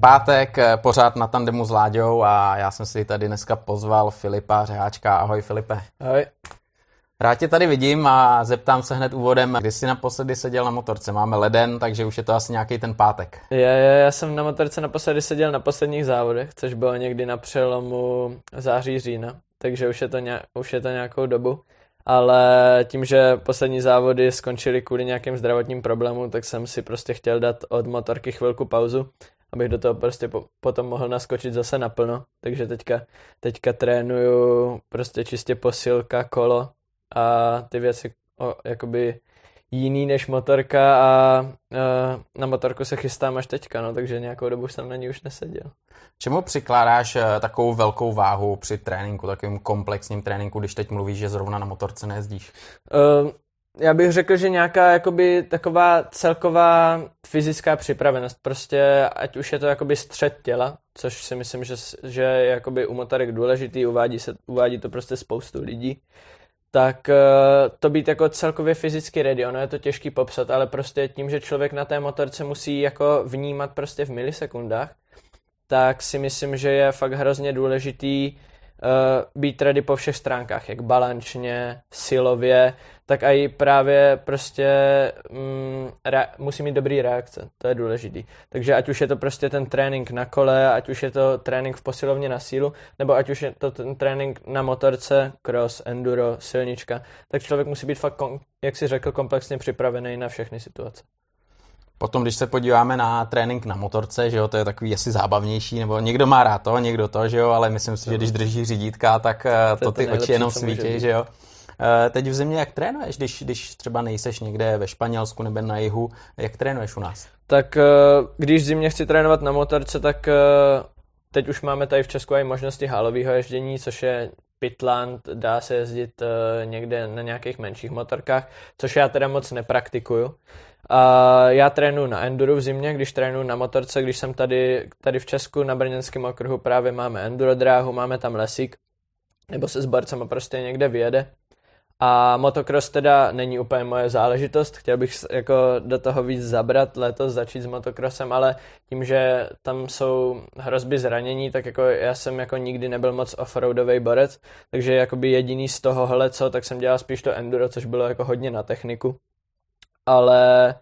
Pátek, eh, pořád na tandemu s Láďou a já jsem si tady dneska pozval Filipa Řeháčka. Ahoj Filipe. Ahoj. Rád tě tady vidím a zeptám se hned úvodem, kdy jsi naposledy seděl na motorce. Máme leden, takže už je to asi nějaký ten pátek. Je, je, já jsem na motorce naposledy seděl na posledních závodech, což bylo někdy na přelomu září října, takže už je to, nějak, už je to nějakou dobu. Ale tím, že poslední závody skončily kvůli nějakým zdravotním problémům, tak jsem si prostě chtěl dát od motorky chvilku pauzu, abych do toho prostě po, potom mohl naskočit zase naplno. Takže teďka, teďka trénuju prostě čistě posilka, kolo, a ty věci o, jakoby jiný než motorka a uh, na motorku se chystám až teďka, no, takže nějakou dobu jsem na ní už neseděl. Čemu přikládáš uh, takovou velkou váhu při tréninku, takovým komplexním tréninku, když teď mluvíš, že zrovna na motorce nejezdíš? Uh, já bych řekl, že nějaká jakoby taková celková fyzická připravenost, prostě ať už je to jakoby střed těla, což si myslím, že, že je jakoby u motorek důležitý, uvádí, se, uvádí to prostě spoustu lidí, tak eh, to být jako celkově fyzicky ready, ono je to těžký popsat, ale prostě tím, že člověk na té motorce musí jako vnímat prostě v milisekundách, tak si myslím, že je fakt hrozně důležitý uh, být ready po všech stránkách, jak balančně, silově, tak i právě prostě mm, re- musí mít dobrý reakce, to je důležitý. Takže ať už je to prostě ten trénink na kole, ať už je to trénink v posilovně na sílu, nebo ať už je to ten trénink na motorce, cross, enduro, silnička, tak člověk musí být fakt, jak si řekl, komplexně připravený na všechny situace. Potom, když se podíváme na trénink na motorce, že jo, to je takový asi zábavnější, nebo někdo má rád to, někdo to, že jo, ale myslím si, že když drží řídítka, tak eh, to, to ty oči jenom svítí, že jo. Eh, teď v zimě jak trénuješ, když, když třeba nejseš někde ve Španělsku nebo na jihu, jak trénuješ u nás? Tak eh, když v zimě chci trénovat na motorce, tak teď už máme tady v Česku i možnosti halového ježdění, což je Pitland, dá se jezdit někde na nějakých menších motorkách, což já teda moc nepraktikuju. Uh, já trénuji na enduro v zimě, když trénuji na motorce, když jsem tady, tady v Česku na brněnském okruhu právě máme enduro dráhu, máme tam lesík, nebo se s barcama prostě někde vyjede. A motocross teda není úplně moje záležitost, chtěl bych jako do toho víc zabrat letos, začít s motocrossem, ale tím, že tam jsou hrozby zranění, tak jako já jsem jako nikdy nebyl moc offroadový borec, takže jakoby jediný z tohohle co, tak jsem dělal spíš to enduro, což bylo jako hodně na techniku. Ale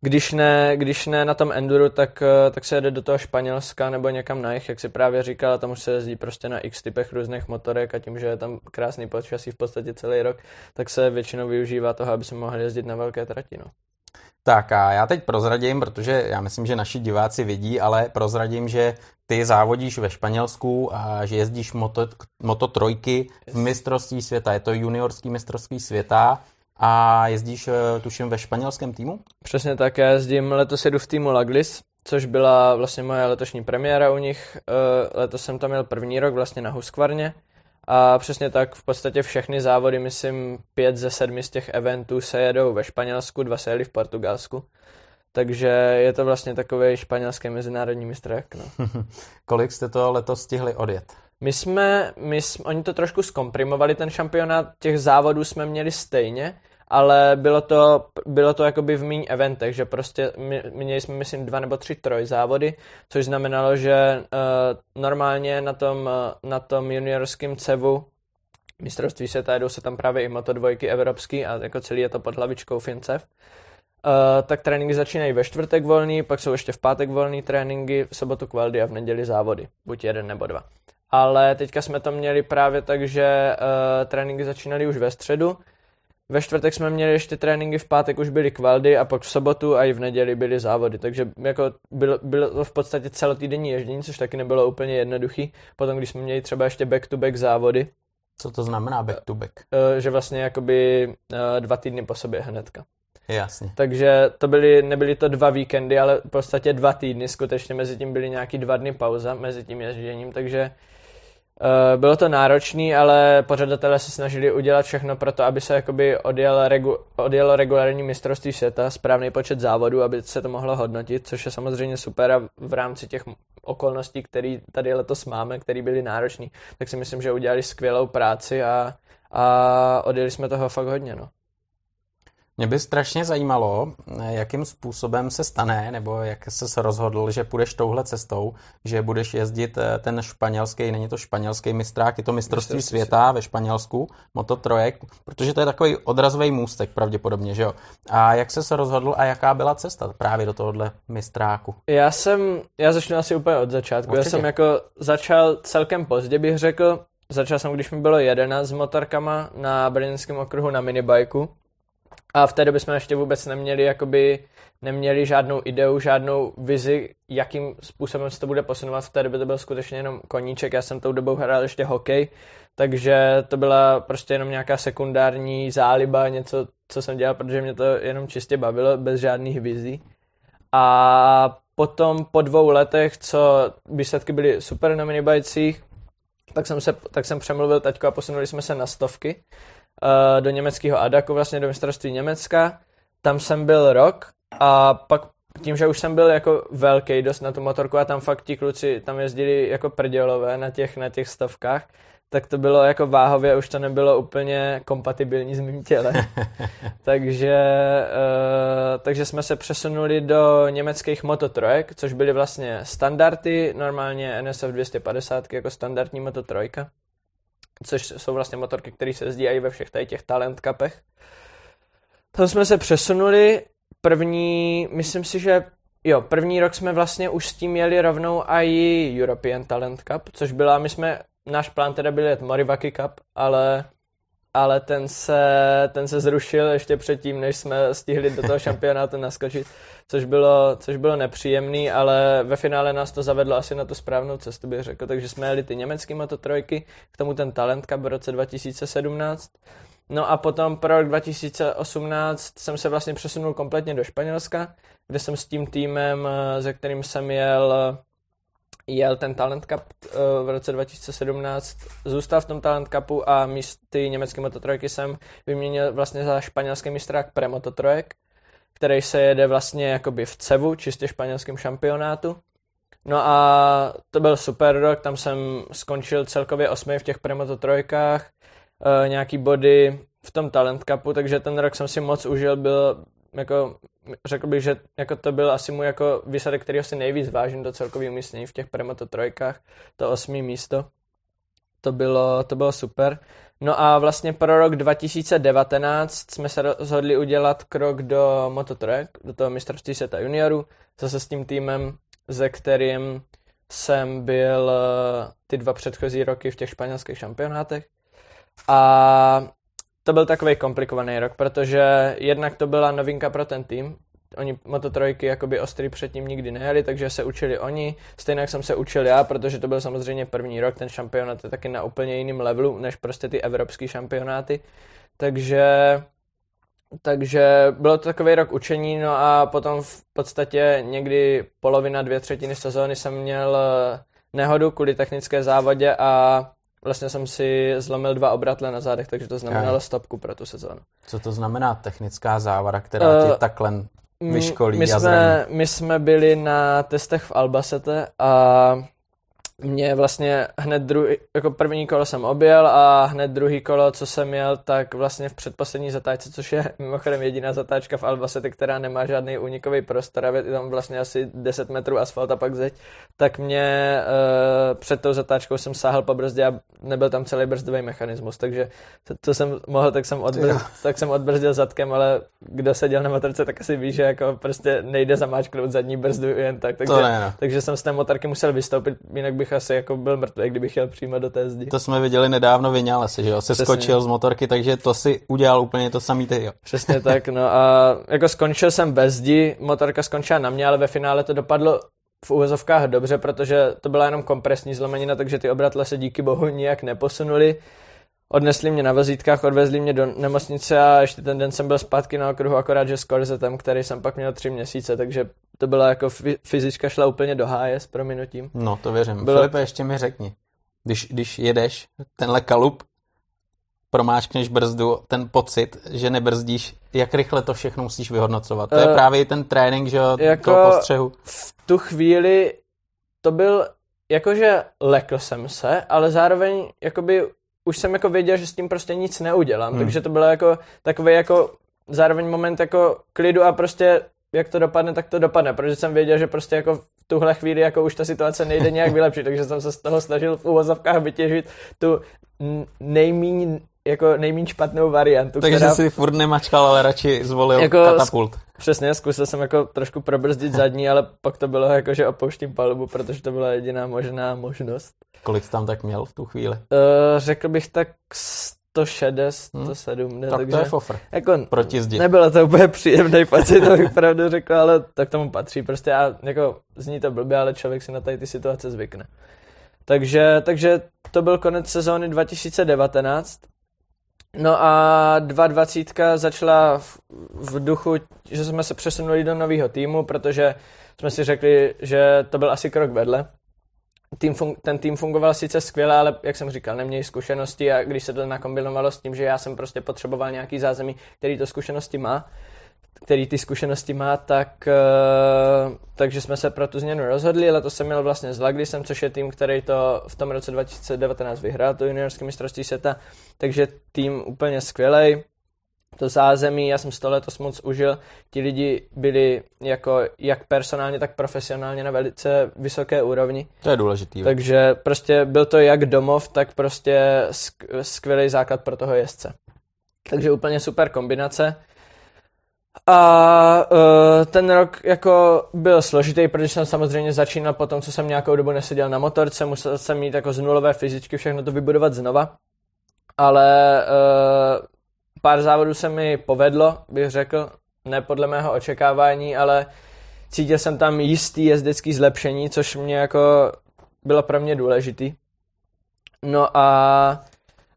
když ne, když ne na tom enduro, tak, eh, tak se jede do toho Španělska nebo někam na jich, jak si právě říkal, tam už se jezdí prostě na x typech různých motorek a tím, že je tam krásný počasí v podstatě celý rok, tak se většinou využívá toho, aby se mohli jezdit na velké trati. No. Tak a já teď prozradím, protože já myslím, že naši diváci vidí, ale prozradím, že ty závodíš ve Španělsku a že jezdíš moto, moto trojky v mistrovství světa. Je to juniorský mistrovství světa a jezdíš, eh, tuším, ve španělském týmu? Přesně tak, já jezdím, letos jedu v týmu Laglis, což byla vlastně moje letošní premiéra u nich. Eh, letos jsem tam měl první rok vlastně na Husqvarně a přesně tak v podstatě všechny závody, myslím pět ze sedmi z těch eventů se jedou ve Španělsku, dva se jeli v Portugalsku. Takže je to vlastně takový španělský mezinárodní mistrák. No. Kolik jste to letos stihli odjet? My jsme, my jsme, oni to trošku zkomprimovali, ten šampionát, těch závodů jsme měli stejně, ale bylo to, bylo to jakoby v méně eventech, že prostě my, měli jsme, myslím, dva nebo tři troj závody, což znamenalo, že uh, normálně na tom, uh, na tom juniorském cevu mistrovství světa jedou se tam právě i motodvojky evropský a jako celý je to pod hlavičkou Fincev. Uh, tak tréninky začínají ve čtvrtek volný, pak jsou ještě v pátek volný tréninky, v sobotu kvaldy a v neděli závody, buď jeden nebo dva. Ale teďka jsme to měli právě tak, že uh, tréninky začínaly už ve středu, ve čtvrtek jsme měli ještě tréninky, v pátek už byly kvaldy a pak v sobotu a i v neděli byly závody, takže jako bylo, bylo to v podstatě celotýdenní ježdění, což taky nebylo úplně jednoduchý. Potom, když jsme měli třeba ještě back-to-back závody. Co to znamená back-to-back? Uh, že vlastně jakoby uh, dva týdny po sobě hnedka. Jasně. Takže to byly, nebyly to dva víkendy, ale v podstatě dva týdny, skutečně mezi tím byly nějaký dva dny pauza mezi tím ježděním, takže bylo to náročné, ale pořadatelé se snažili udělat všechno pro to, aby se jakoby odjel regu, odjelo regulární mistrovství světa, správný počet závodů, aby se to mohlo hodnotit, což je samozřejmě super a v rámci těch okolností, které tady letos máme, které byly náročné, tak si myslím, že udělali skvělou práci a, a odjeli jsme toho fakt hodně. No. Mě by strašně zajímalo, jakým způsobem se stane, nebo jak se rozhodl, že půjdeš touhle cestou, že budeš jezdit eh, ten španělský, není to španělský mistrák, je to mistrovství, mistrovství světa ve Španělsku, mototrojek, protože to je takový odrazový můstek pravděpodobně, že jo? A jak se se rozhodl a jaká byla cesta právě do tohohle mistráku? Já jsem, já začnu asi úplně od začátku. Určitě. Já jsem jako začal celkem pozdě, bych řekl. Začal jsem, když mi bylo 11 s motorkama na brněnském okruhu na minibajku. A v té době jsme ještě vůbec neměli jakoby, neměli žádnou ideu, žádnou vizi, jakým způsobem se to bude posunovat. V té době to byl skutečně jenom koníček, já jsem tou dobou hrál ještě hokej, takže to byla prostě jenom nějaká sekundární záliba, něco, co jsem dělal, protože mě to jenom čistě bavilo, bez žádných vizí. A potom po dvou letech, co výsledky byly super na minibajcích, tak jsem, se, tak jsem přemluvil taťko a posunuli jsme se na stovky uh, do německého Adaku, vlastně do mistrovství Německa. Tam jsem byl rok a pak tím, že už jsem byl jako velký dost na tu motorku a tam fakt ti kluci tam jezdili jako prdělové na těch, na těch stovkách, tak to bylo jako váhově, už to nebylo úplně kompatibilní s mým tělem. takže, uh, takže jsme se přesunuli do německých mototrojek, což byly vlastně standardy, normálně NSF 250 jako standardní mototrojka což jsou vlastně motorky, které se jezdí ve všech tady těch talent cupech. Tam jsme se přesunuli, první, myslím si, že jo, první rok jsme vlastně už s tím jeli rovnou i European Talent Cup, což byla, my jsme, náš plán teda byl jet Morivaki Cup, ale ale ten se, ten se zrušil ještě předtím, než jsme stihli do toho šampionátu naskočit, což bylo, což bylo nepříjemný, ale ve finále nás to zavedlo asi na tu správnou cestu, bych řekl, takže jsme jeli ty německé mototrojky, k tomu ten Talent Cup v roce 2017. No a potom pro rok 2018 jsem se vlastně přesunul kompletně do Španělska, kde jsem s tím týmem, ze kterým jsem jel jel ten Talent Cup uh, v roce 2017, zůstal v tom Talent Cupu a míst, ty německé mototrojky jsem vyměnil vlastně za španělský mistrák premototrojek, který se jede vlastně jakoby v CEVu, čistě španělském šampionátu. No a to byl super rok, tam jsem skončil celkově osmý v těch premototrojkách, uh, nějaký body v tom Talent Cupu, takže ten rok jsem si moc užil, byl, jako, řekl bych, že jako to byl asi můj jako výsledek, který si nejvíc vážím do celkového umístění v těch Premoto trojkách, to osmý místo. To bylo, to bylo super. No a vlastně pro rok 2019 jsme se rozhodli udělat krok do Moto3, do toho mistrovství světa juniorů, zase s tím týmem, ze kterým jsem byl eh, ty dva předchozí roky v těch španělských šampionátech. A to byl takový komplikovaný rok, protože jednak to byla novinka pro ten tým, oni mototrojky jakoby ostrý předtím nikdy nejeli, takže se učili oni, stejně jak jsem se učil já, protože to byl samozřejmě první rok, ten šampionát je taky na úplně jiném levelu, než prostě ty evropské šampionáty, takže takže bylo to takový rok učení, no a potom v podstatě někdy polovina, dvě třetiny sezóny jsem měl eh, nehodu kvůli technické závodě a Vlastně jsem si zlomil dva obratle na zádech, takže to znamenalo stopku pro tu sezónu. Co to znamená technická závada, která uh, takhle vyškolí my jsme, my jsme byli na testech v Albacete a mě vlastně hned druhý, jako první kolo jsem objel a hned druhý kolo, co jsem měl, tak vlastně v předposlední zatáčce, což je mimochodem jediná zatáčka v Albacete, která nemá žádný unikový prostor a je tam vlastně asi 10 metrů asfalt a pak zeď, tak mě uh, před tou zatáčkou jsem sáhl po brzdě a nebyl tam celý brzdový mechanismus, takže to, co jsem mohl, tak jsem, odbrz, tak jsem odbrzdil zadkem, ale kdo seděl na motorce, tak asi ví, že jako prostě nejde zamáčknout zadní brzdu jen tak, takže, ne, no. takže jsem z té motorky musel vystoupit, jinak bych asi jako byl mrtvý, kdybych jel přímo do té zdi. To jsme viděli nedávno v si, že jo, se Přesně. skočil z motorky, takže to si udělal úplně to samý ty, jo. Přesně tak, no a jako skončil jsem bez zdi, motorka skončila na mě, ale ve finále to dopadlo v úvozovkách dobře, protože to byla jenom kompresní zlomenina, takže ty obratle se díky bohu nijak neposunuli. Odnesli mě na vozítkách, odvezli mě do nemocnice a ještě ten den jsem byl zpátky na okruhu, akorát že s korzetem, který jsem pak měl tři měsíce, takže to byla jako fyzička šla úplně do háje s prominutím. No, to věřím. Bylo... Filipe, ještě mi řekni, když, když jedeš tenhle kalup, promáčkneš brzdu, ten pocit, že nebrzdíš, jak rychle to všechno musíš vyhodnocovat. To uh, je eh, právě ten trénink, že jako toho postřehu. V tu chvíli to byl, jakože lekl jsem se, ale zároveň jakoby už jsem jako věděl, že s tím prostě nic neudělám, hmm. takže to bylo jako takový jako zároveň moment jako klidu a prostě jak to dopadne, tak to dopadne, protože jsem věděl, že prostě jako v tuhle chvíli jako už ta situace nejde nějak vylepšit, takže jsem se z toho snažil v úvozovkách vytěžit tu nejméně jako nejméně špatnou variantu. Takže která... si furt nemačkal, ale radši zvolil jako katapult. Přesně, zkusil jsem jako trošku probrzdit zadní, ale pak to bylo jako, že opouštím palubu, protože to byla jediná možná možnost. Kolik jsi tam tak měl v tu chvíli? Uh, řekl bych tak 160, 107. Hmm. Ne, tak takže, to je fofr. Jako, Proti zdi. Nebylo to úplně příjemný pocit, to bych pravdu řekl, ale tak tomu patří. Prostě a jako zní to blbě, ale člověk si na tady ty situace zvykne. Takže, takže to byl konec sezóny 2019. No a 2.20 začala v, v duchu, že jsme se přesunuli do nového týmu, protože jsme si řekli, že to byl asi krok vedle. Tým fun- ten tým fungoval sice skvěle, ale jak jsem říkal, neměli zkušenosti a když se to nakombinovalo s tím, že já jsem prostě potřeboval nějaký zázemí, který to zkušenosti má, který ty zkušenosti má, tak, uh, takže jsme se pro tu změnu rozhodli. Letos jsem měl vlastně s Lagdisem, což je tým, který to v tom roce 2019 vyhrál, to juniorské mistrovství světa, takže tým úplně skvělý. To zázemí, já jsem z to letos moc užil. Ti lidi byli jako jak personálně, tak profesionálně na velice vysoké úrovni. To je důležitý. Takže prostě byl to jak domov, tak prostě skvělý základ pro toho jezdce. Takže úplně super kombinace. A uh, ten rok jako byl složitý, protože jsem samozřejmě začínal po tom, co jsem nějakou dobu neseděl na motorce, musel jsem mít jako z nulové fyzičky všechno to vybudovat znova. Ale uh, pár závodů se mi povedlo, bych řekl, ne podle mého očekávání, ale cítil jsem tam jistý jezdecký zlepšení, což mě jako bylo pro mě důležitý. No a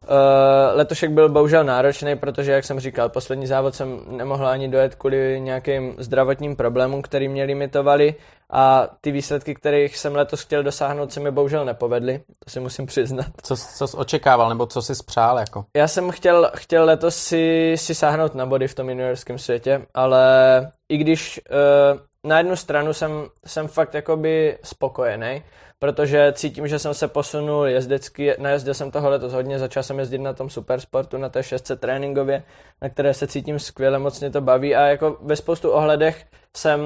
Uh, letošek byl bohužel náročný, protože, jak jsem říkal, poslední závod jsem nemohl ani dojet kvůli nějakým zdravotním problémům, který mě limitovali a ty výsledky, kterých jsem letos chtěl dosáhnout, se mi bohužel nepovedly, to si musím přiznat. Co, co jsi očekával, nebo co jsi spřál? Jako? Já jsem chtěl, chtěl letos si, si sáhnout na body v tom juniorském světě, ale i když uh, na jednu stranu jsem, jsem fakt jakoby spokojený, protože cítím, že jsem se posunul jezdecky, najezdil jsem toho letos hodně, začal jsem jezdit na tom supersportu, na té šestce tréninkově, na které se cítím skvěle, moc mě to baví a jako ve spoustu ohledech jsem,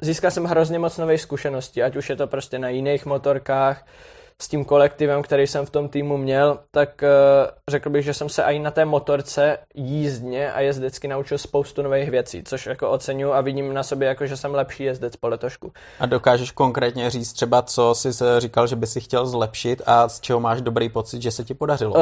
získal jsem hrozně moc nových zkušeností, ať už je to prostě na jiných motorkách, s tím kolektivem, který jsem v tom týmu měl, tak uh, řekl bych, že jsem se i na té motorce jízdně a jezdecky naučil spoustu nových věcí, což jako oceňuji a vidím na sobě, jako že jsem lepší jezdec po letošku. A dokážeš konkrétně říct třeba, co jsi říkal, že by si chtěl zlepšit a z čeho máš dobrý pocit, že se ti podařilo? Uh,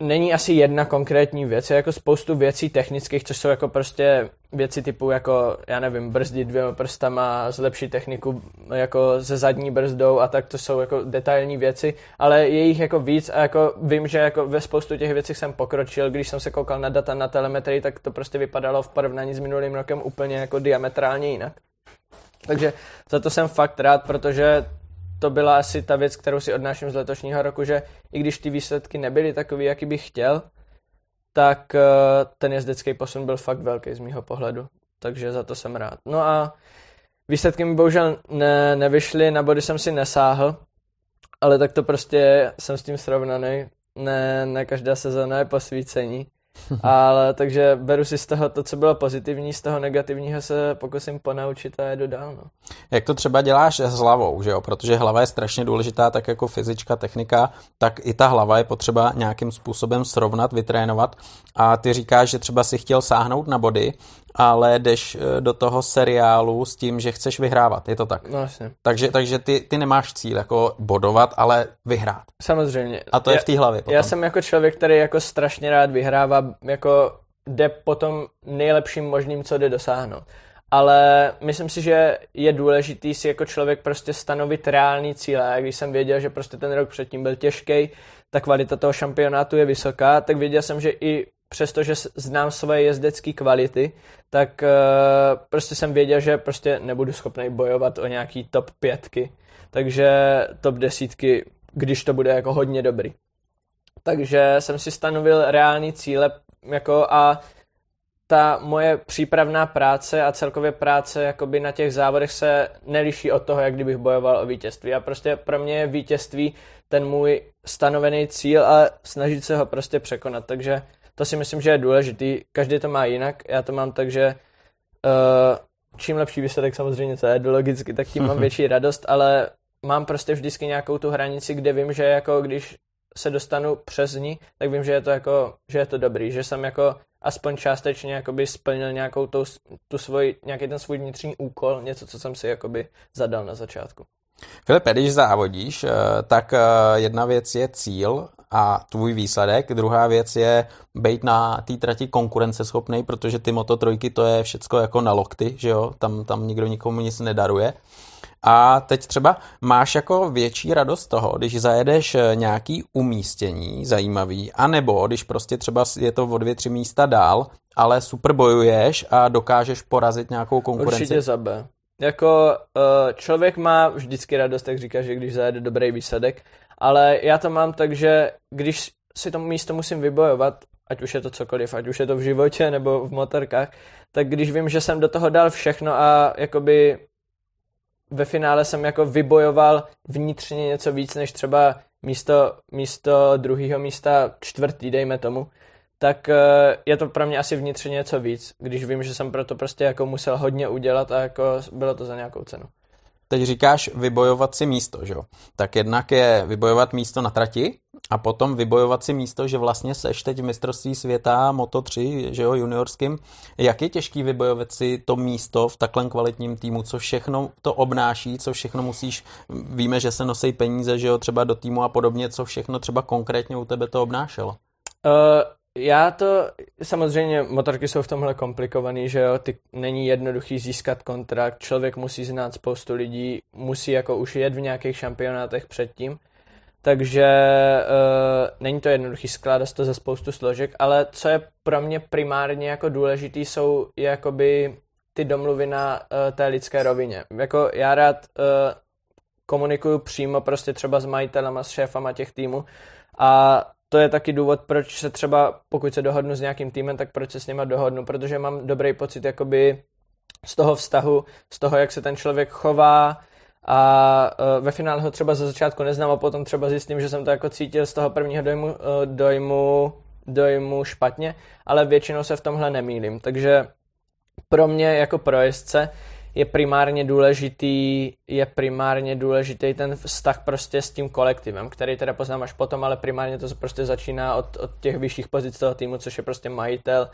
není asi jedna konkrétní věc, je jako spoustu věcí technických, což jsou jako prostě věci typu jako, já nevím, brzdit dvěma prstama, zlepšit techniku jako se zadní brzdou a tak to jsou jako detailní věci, ale je jich jako víc a jako vím, že jako ve spoustu těch věcí jsem pokročil, když jsem se koukal na data na telemetrii, tak to prostě vypadalo v porovnání s minulým rokem úplně jako diametrálně jinak. Takže za to jsem fakt rád, protože to byla asi ta věc, kterou si odnáším z letošního roku, že i když ty výsledky nebyly takový, jaký bych chtěl, tak eh, ten jezdecký posun byl fakt velký z mýho pohledu. Takže za to jsem rád. No a výsledky mi bohužel ne, nevyšly, na body jsem si nesáhl, ale tak to prostě jsem s tím srovnaný. Ne, ne každá sezóna je posvícení. Ale takže beru si z toho to, co bylo pozitivní, z toho negativního se pokusím ponaučit a jedu dál. No. Jak to třeba děláš s hlavou, že jo? Protože hlava je strašně důležitá, tak jako fyzička, technika, tak i ta hlava je potřeba nějakým způsobem srovnat, vytrénovat. A ty říkáš, že třeba si chtěl sáhnout na body, ale jdeš eh, do toho seriálu s tím, že chceš vyhrávat, je to tak? No jasně. Takže, takže ty, ty nemáš cíl jako bodovat, ale vyhrát. Samozřejmě. A to já, je v té hlavě potom. Já jsem jako člověk, který jako strašně rád vyhrává, jako jde potom nejlepším možným, co jde dosáhnout. Ale myslím si, že je důležitý si jako člověk prostě stanovit reální cíle. A když jsem věděl, že prostě ten rok předtím byl těžký, ta kvalita toho šampionátu je vysoká, tak věděl jsem, že i přestože znám svoje jezdecké kvality, tak uh, prostě jsem věděl, že prostě nebudu schopný bojovat o nějaký top pětky. Takže top desítky, když to bude jako hodně dobrý. Takže jsem si stanovil reální cíle jako a ta moje přípravná práce a celkově práce jakoby na těch závodech se neliší od toho, jak kdybych bojoval o vítězství. A prostě pro mě je vítězství ten můj stanovený cíl a snažit se ho prostě překonat. Takže to si myslím, že je důležitý. Každý to má jinak. Já to mám tak, že uh, čím lepší výsledek samozřejmě, to je logicky, tak tím mám větší radost, ale mám prostě vždycky nějakou tu hranici, kde vím, že jako když se dostanu přes ní, tak vím, že je to jako, že je to dobrý, že jsem jako aspoň částečně jakoby splnil nějakou tu, tu svoj, nějaký ten svůj vnitřní úkol, něco, co jsem si jakoby zadal na začátku. Filipe, když závodíš, eh, tak eh, jedna věc je cíl a tvůj výsledek, druhá věc je být na té trati konkurenceschopný, protože ty Moto trojky to je všecko jako na lokty, že jo, tam, tam nikdo nikomu nic nedaruje. A teď třeba máš jako větší radost toho, když zajedeš eh, nějaký umístění zajímavý, anebo když prostě třeba je to o dvě, tři místa dál, ale super bojuješ a dokážeš porazit nějakou konkurenci. Určitě za B. Jako uh, člověk má vždycky radost, tak říká, že když zajede dobrý výsledek, ale já to mám tak, že když si to místo musím vybojovat, ať už je to cokoliv, ať už je to v životě nebo v motorkách, tak když vím, že jsem do toho dal všechno a jakoby ve finále jsem jako vybojoval vnitřně něco víc než třeba místo, místo druhého místa čtvrtý, dejme tomu, tak eh, je to pro mě asi vnitřně něco víc, když vím, že jsem proto prostě jako musel hodně udělat a jako bylo to za nějakou cenu. Teď říkáš vybojovat si místo, že jo? Tak jednak je vybojovat místo na trati a potom vybojovat si místo, že vlastně seš teď v mistrovství světa Moto3, že jo, juniorským. Jak je těžký vybojovat si to místo v takhle kvalitním týmu, co všechno to obnáší, co všechno musíš, víme, že se nosí peníze, že jo, třeba do týmu a podobně, co všechno třeba konkrétně u tebe to obnášelo? Uh, já to, samozřejmě motorky jsou v tomhle komplikovaný, že jo, ty není jednoduchý získat kontrakt, člověk musí znát spoustu lidí, musí jako už jet v nějakých šampionátech předtím, takže uh, není to jednoduchý skládat to ze spoustu složek, ale co je pro mě primárně jako důležitý, jsou jakoby ty domluvy na uh, té lidské rovině. Jako já rád uh, komunikuju přímo prostě třeba s majitelama, s šéfama těch týmů a to je taky důvod, proč se třeba, pokud se dohodnu s nějakým týmem, tak proč se s nima dohodnu, protože mám dobrý pocit jakoby z toho vztahu, z toho, jak se ten člověk chová a uh, ve finále ho třeba ze začátku neznám a potom třeba zjistím, že jsem to jako cítil z toho prvního dojmu, uh, dojmu, dojmu špatně, ale většinou se v tomhle nemýlím, takže pro mě jako pro jezdce je primárně důležitý, je primárně důležitý ten vztah prostě s tím kolektivem, který teda poznám až potom, ale primárně to prostě začíná od, od těch vyšších pozic toho týmu, což je prostě majitel,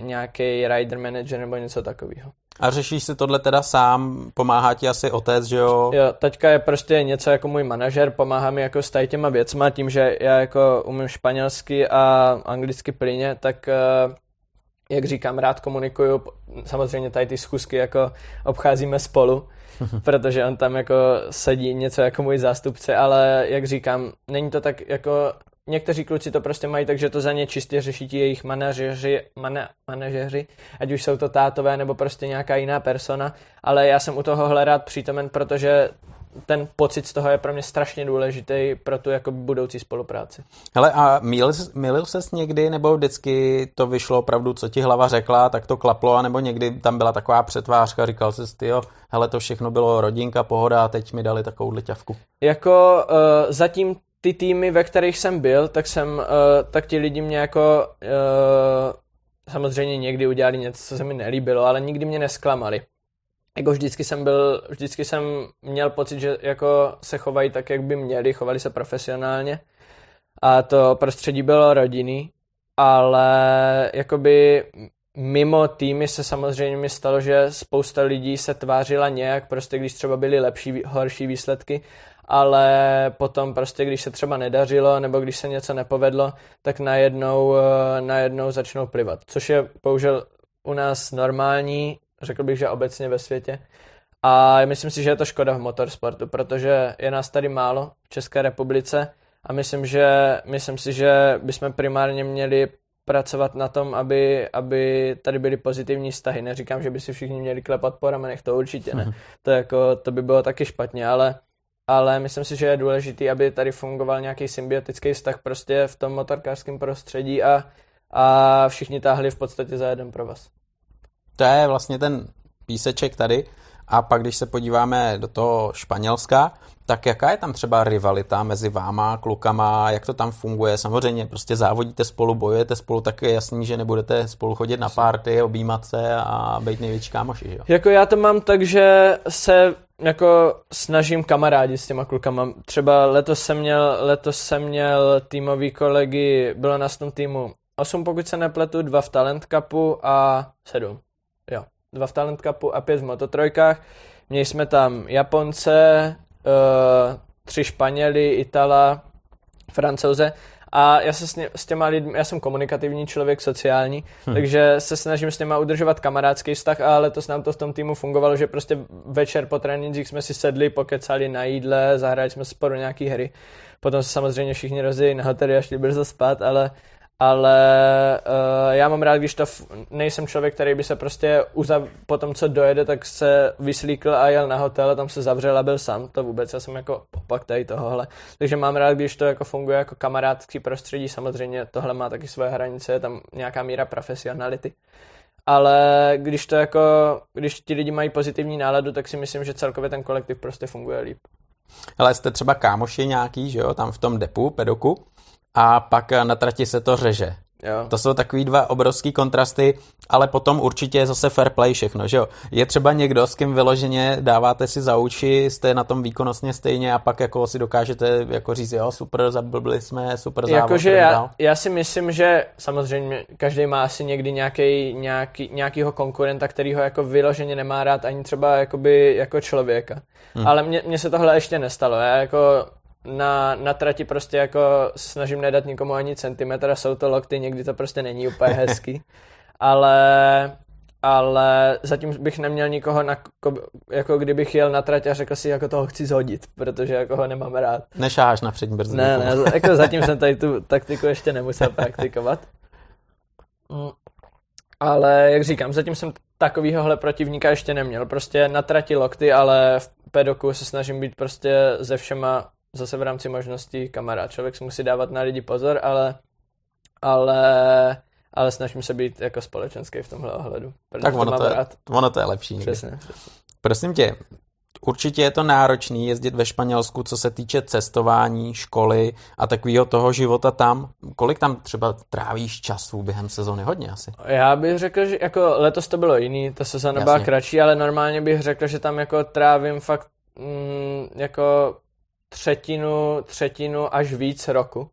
nějaký rider manager nebo něco takového. A řešíš si tohle teda sám, pomáhá ti asi otec, že jo? Jo, teďka je prostě něco jako můj manažer, pomáhá mi jako s těma věcma, tím, že já jako umím španělsky a anglicky plyně, tak uh, jak říkám, rád komunikuju, samozřejmě tady ty schůzky jako obcházíme spolu, protože on tam jako sedí něco jako můj zástupce, ale jak říkám, není to tak jako, někteří kluci to prostě mají, takže to za ně čistě řeší ti jejich manažeři, mana, manažeři, ať už jsou to tátové nebo prostě nějaká jiná persona, ale já jsem u tohohle rád přítomen, protože ten pocit z toho je pro mě strašně důležitý pro tu jako budoucí spolupráci. Hele, a mýlil, mýlil ses někdy, nebo vždycky to vyšlo opravdu, co ti hlava řekla, tak to klaplo, nebo někdy tam byla taková přetvářka, říkal jsi, ty jo, hele, to všechno bylo rodinka, pohoda a teď mi dali takovou ťavku. Jako uh, zatím ty týmy, ve kterých jsem byl, tak jsem, uh, tak ti lidi mě jako uh, samozřejmě někdy udělali něco, co se mi nelíbilo, ale nikdy mě nesklamali jako vždycky jsem byl, vždycky jsem měl pocit, že jako se chovají tak, jak by měli, chovali se profesionálně. A to prostředí bylo rodinný, ale jakoby mimo týmy se samozřejmě mi stalo, že spousta lidí se tvářila nějak, prostě když třeba byly lepší, horší výsledky, ale potom prostě, když se třeba nedařilo, nebo když se něco nepovedlo, tak najednou, eh, najednou začnou plivat, což je bohužel u nás normální, řekl bych, že obecně ve světě. A myslím si, že je to škoda v motorsportu, protože je nás tady málo v České republice a myslím, že, myslím si, že bychom primárně měli pracovat na tom, aby, aby tady byly pozitivní vztahy. Neříkám, že by si všichni měli klepat po ramenech, to určitě ne. To, jako, to by bylo taky špatně, ale, ale myslím si, že je důležité, aby tady fungoval nějaký symbiotický vztah prostě v tom motorkářském prostředí a, a všichni táhli v podstatě za jeden pro vás. To je vlastně ten píseček tady. A pak, když se podíváme do toho Španělska, tak jaká je tam třeba rivalita mezi váma, klukama, jak to tam funguje? Samozřejmě prostě závodíte spolu, bojujete spolu, tak je jasný, že nebudete spolu chodit na párty, objímat se a být největší kámoši, jo? Jako já to mám tak, že se jako snažím kamarádi s těma klukama. Třeba letos jsem měl, letos jsem měl týmový kolegy, bylo na tom týmu 8, pokud se nepletu, dva v Talent Cupu a 7. Dva v Talent Cupu a pět v Mototrojkách. Měli jsme tam Japonce, uh, tři Španěli, Itala, Francouze a já se s, ně, s těma lidmi, já jsem komunikativní člověk, sociální, hmm. takže se snažím s těma udržovat kamarádský vztah a letos nám to v tom týmu fungovalo, že prostě večer po trénincích jsme si sedli, pokecali na jídle, zahráli jsme spolu nějaký hry. Potom se samozřejmě všichni rozjeli na hotely a šli brzo spát, ale ale uh, já mám rád, když to f- nejsem člověk, který by se prostě uzav- po tom, co dojede, tak se vyslíkl a jel na hotel a tam se zavřel a byl sám, to vůbec, já jsem jako opak tady tohohle. Takže mám rád, když to jako funguje jako kamarádský prostředí, samozřejmě tohle má taky svoje hranice, je tam nějaká míra profesionality. Ale když to jako, když ti lidi mají pozitivní náladu, tak si myslím, že celkově ten kolektiv prostě funguje líp. Ale jste třeba kámoši nějaký, že jo, tam v tom depu, pedoku, a pak na trati se to řeže. Jo. To jsou takový dva obrovský kontrasty, ale potom určitě je zase fair play všechno, že jo. Je třeba někdo, s kým vyloženě dáváte si za uči, jste na tom výkonnostně stejně a pak jako si dokážete jako říct, jo, super, zablbli jsme, super závod. Jakože já, já, si myslím, že samozřejmě každý má asi někdy nějaký, nějaký, nějakýho konkurenta, který ho jako vyloženě nemá rád ani třeba jakoby jako člověka. Hmm. Ale mně se tohle ještě nestalo. Já jako na, na trati prostě jako snažím nedat nikomu ani centimetr a jsou to lokty, někdy to prostě není úplně hezký. ale, ale zatím bych neměl nikoho, na, jako kdybych jel na trať a řekl si, jako toho chci zhodit, protože jako ho nemám rád. Nešáháš na přední brzdu. Ne, ne, jako zatím jsem tady tu taktiku ještě nemusel praktikovat. Mm. Ale jak říkám, zatím jsem takovýhohle protivníka ještě neměl. Prostě na trati lokty, ale v pedoku se snažím být prostě ze všema zase v rámci možností kamarád. Člověk si musí dávat na lidi pozor, ale, ale, ale snažím se být jako společenský v tomhle ohledu. Tak ono to, je, rád. ono to je lepší. Přesně, přesně. Prosím tě, určitě je to náročný jezdit ve Španělsku, co se týče cestování, školy a takového toho života tam. Kolik tam třeba trávíš času během sezóny? Hodně asi. Já bych řekl, že jako letos to bylo jiný, ta sezóna byla kratší, ale normálně bych řekl, že tam jako trávím fakt mm, jako třetinu, třetinu až víc roku.